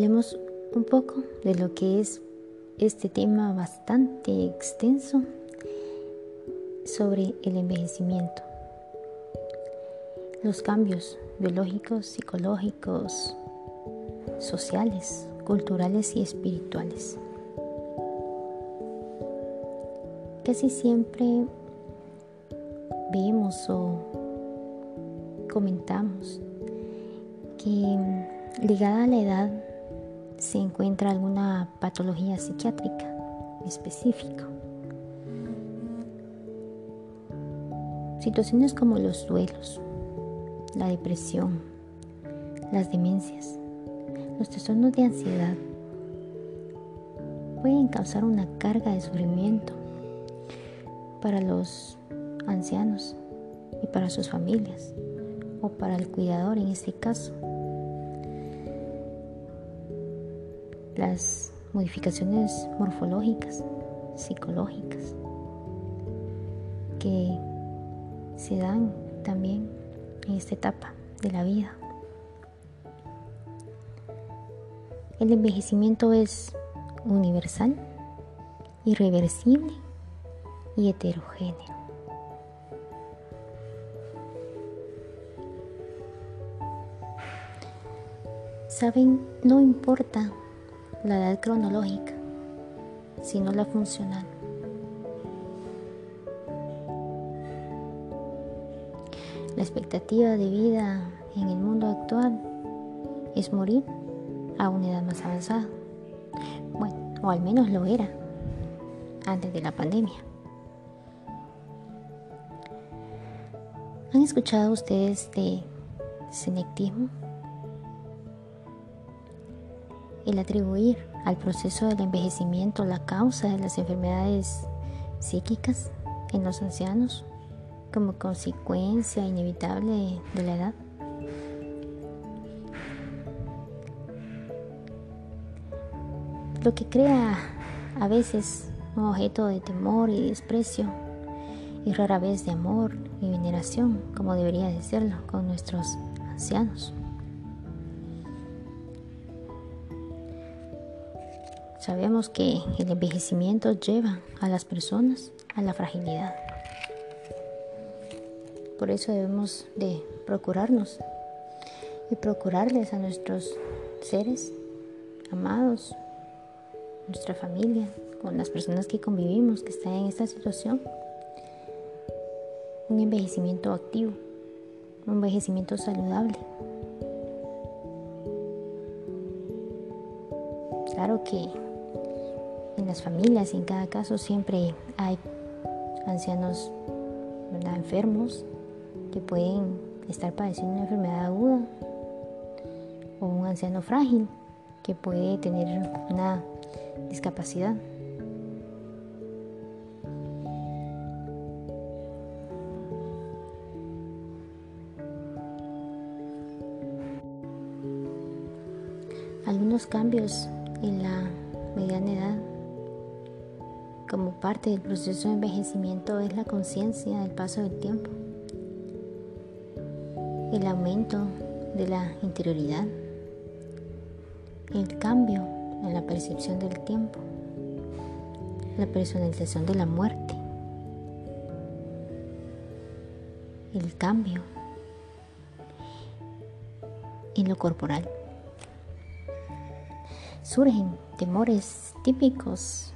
hablemos un poco de lo que es este tema bastante extenso sobre el envejecimiento, los cambios biológicos, psicológicos, sociales, culturales y espirituales. Casi siempre vemos o comentamos que ligada a la edad se encuentra alguna patología psiquiátrica específica. Situaciones como los duelos, la depresión, las demencias, los trastornos de ansiedad pueden causar una carga de sufrimiento para los ancianos y para sus familias o para el cuidador en este caso. Las modificaciones morfológicas, psicológicas, que se dan también en esta etapa de la vida. El envejecimiento es universal, irreversible y heterogéneo. Saben, no importa la edad cronológica, sino la funcional. La expectativa de vida en el mundo actual es morir a una edad más avanzada. Bueno, o al menos lo era antes de la pandemia. ¿Han escuchado ustedes de senectismo? El atribuir al proceso del envejecimiento la causa de las enfermedades psíquicas en los ancianos como consecuencia inevitable de la edad. Lo que crea a veces un objeto de temor y desprecio y rara vez de amor y veneración, como debería de serlo con nuestros ancianos. Sabemos que el envejecimiento lleva a las personas a la fragilidad. Por eso debemos de procurarnos y procurarles a nuestros seres amados, nuestra familia, con las personas que convivimos, que están en esta situación, un envejecimiento activo, un envejecimiento saludable. Claro que en las familias y en cada caso siempre hay ancianos enfermos que pueden estar padeciendo una enfermedad aguda o un anciano frágil que puede tener una discapacidad. Algunos cambios en la mediana edad como parte del proceso de envejecimiento es la conciencia del paso del tiempo, el aumento de la interioridad, el cambio en la percepción del tiempo, la personalización de la muerte, el cambio en lo corporal. Surgen temores típicos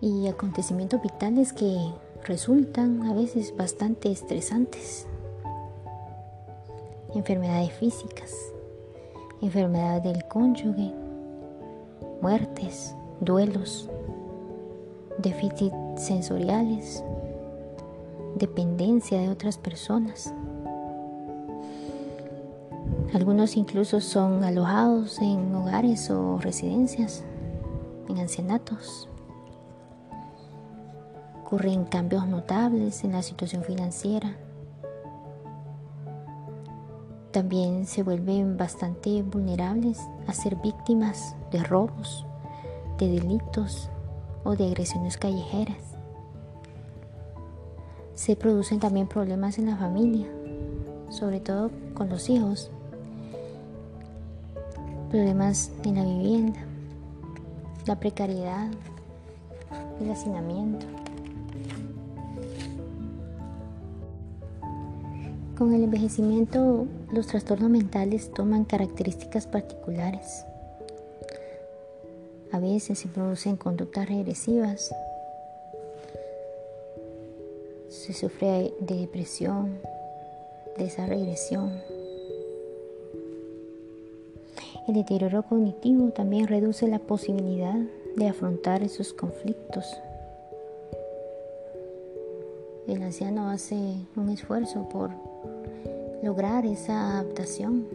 y acontecimientos vitales que resultan a veces bastante estresantes. Enfermedades físicas, enfermedades del cónyuge, muertes, duelos, déficits sensoriales, dependencia de otras personas. Algunos incluso son alojados en hogares o residencias, en ancianatos ocurren cambios notables en la situación financiera. También se vuelven bastante vulnerables a ser víctimas de robos, de delitos o de agresiones callejeras. Se producen también problemas en la familia, sobre todo con los hijos, problemas en la vivienda, la precariedad, el hacinamiento. Con el envejecimiento, los trastornos mentales toman características particulares. A veces se producen conductas regresivas, se sufre de depresión, de esa regresión. El deterioro cognitivo también reduce la posibilidad de afrontar esos conflictos. El anciano hace un esfuerzo por lograr esa adaptación.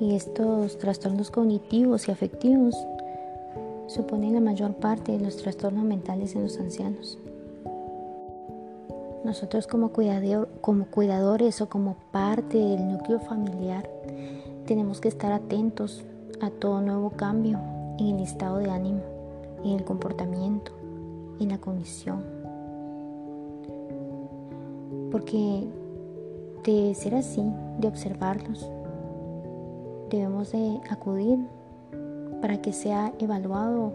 Y estos trastornos cognitivos y afectivos suponen la mayor parte de los trastornos mentales en los ancianos. Nosotros como, como cuidadores o como parte del núcleo familiar tenemos que estar atentos a todo nuevo cambio en el estado de ánimo, en el comportamiento, en la condición porque de ser así, de observarlos, debemos de acudir para que sea evaluado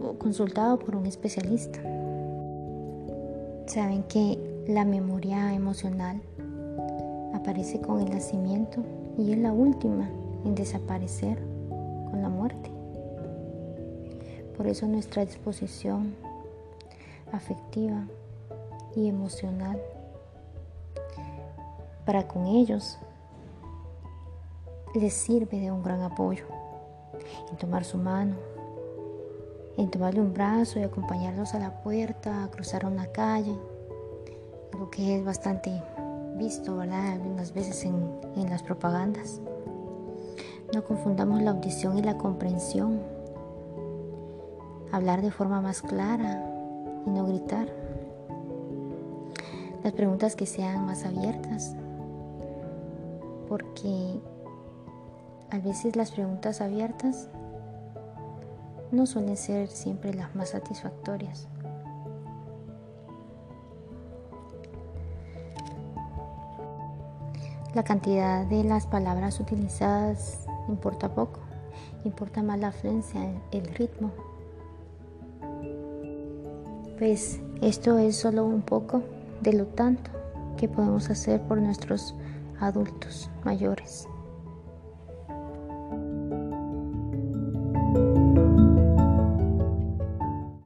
o consultado por un especialista. Saben que la memoria emocional aparece con el nacimiento y es la última en desaparecer con la muerte. Por eso nuestra disposición afectiva y emocional para con ellos les sirve de un gran apoyo en tomar su mano, en tomarle un brazo y acompañarlos a la puerta, a cruzar una calle, lo que es bastante visto, ¿verdad? Algunas veces en, en las propagandas. No confundamos la audición y la comprensión. Hablar de forma más clara y no gritar las preguntas que sean más abiertas, porque a veces las preguntas abiertas no suelen ser siempre las más satisfactorias. La cantidad de las palabras utilizadas importa poco, importa más la afluencia, el ritmo. Pues esto es solo un poco de lo tanto que podemos hacer por nuestros adultos mayores.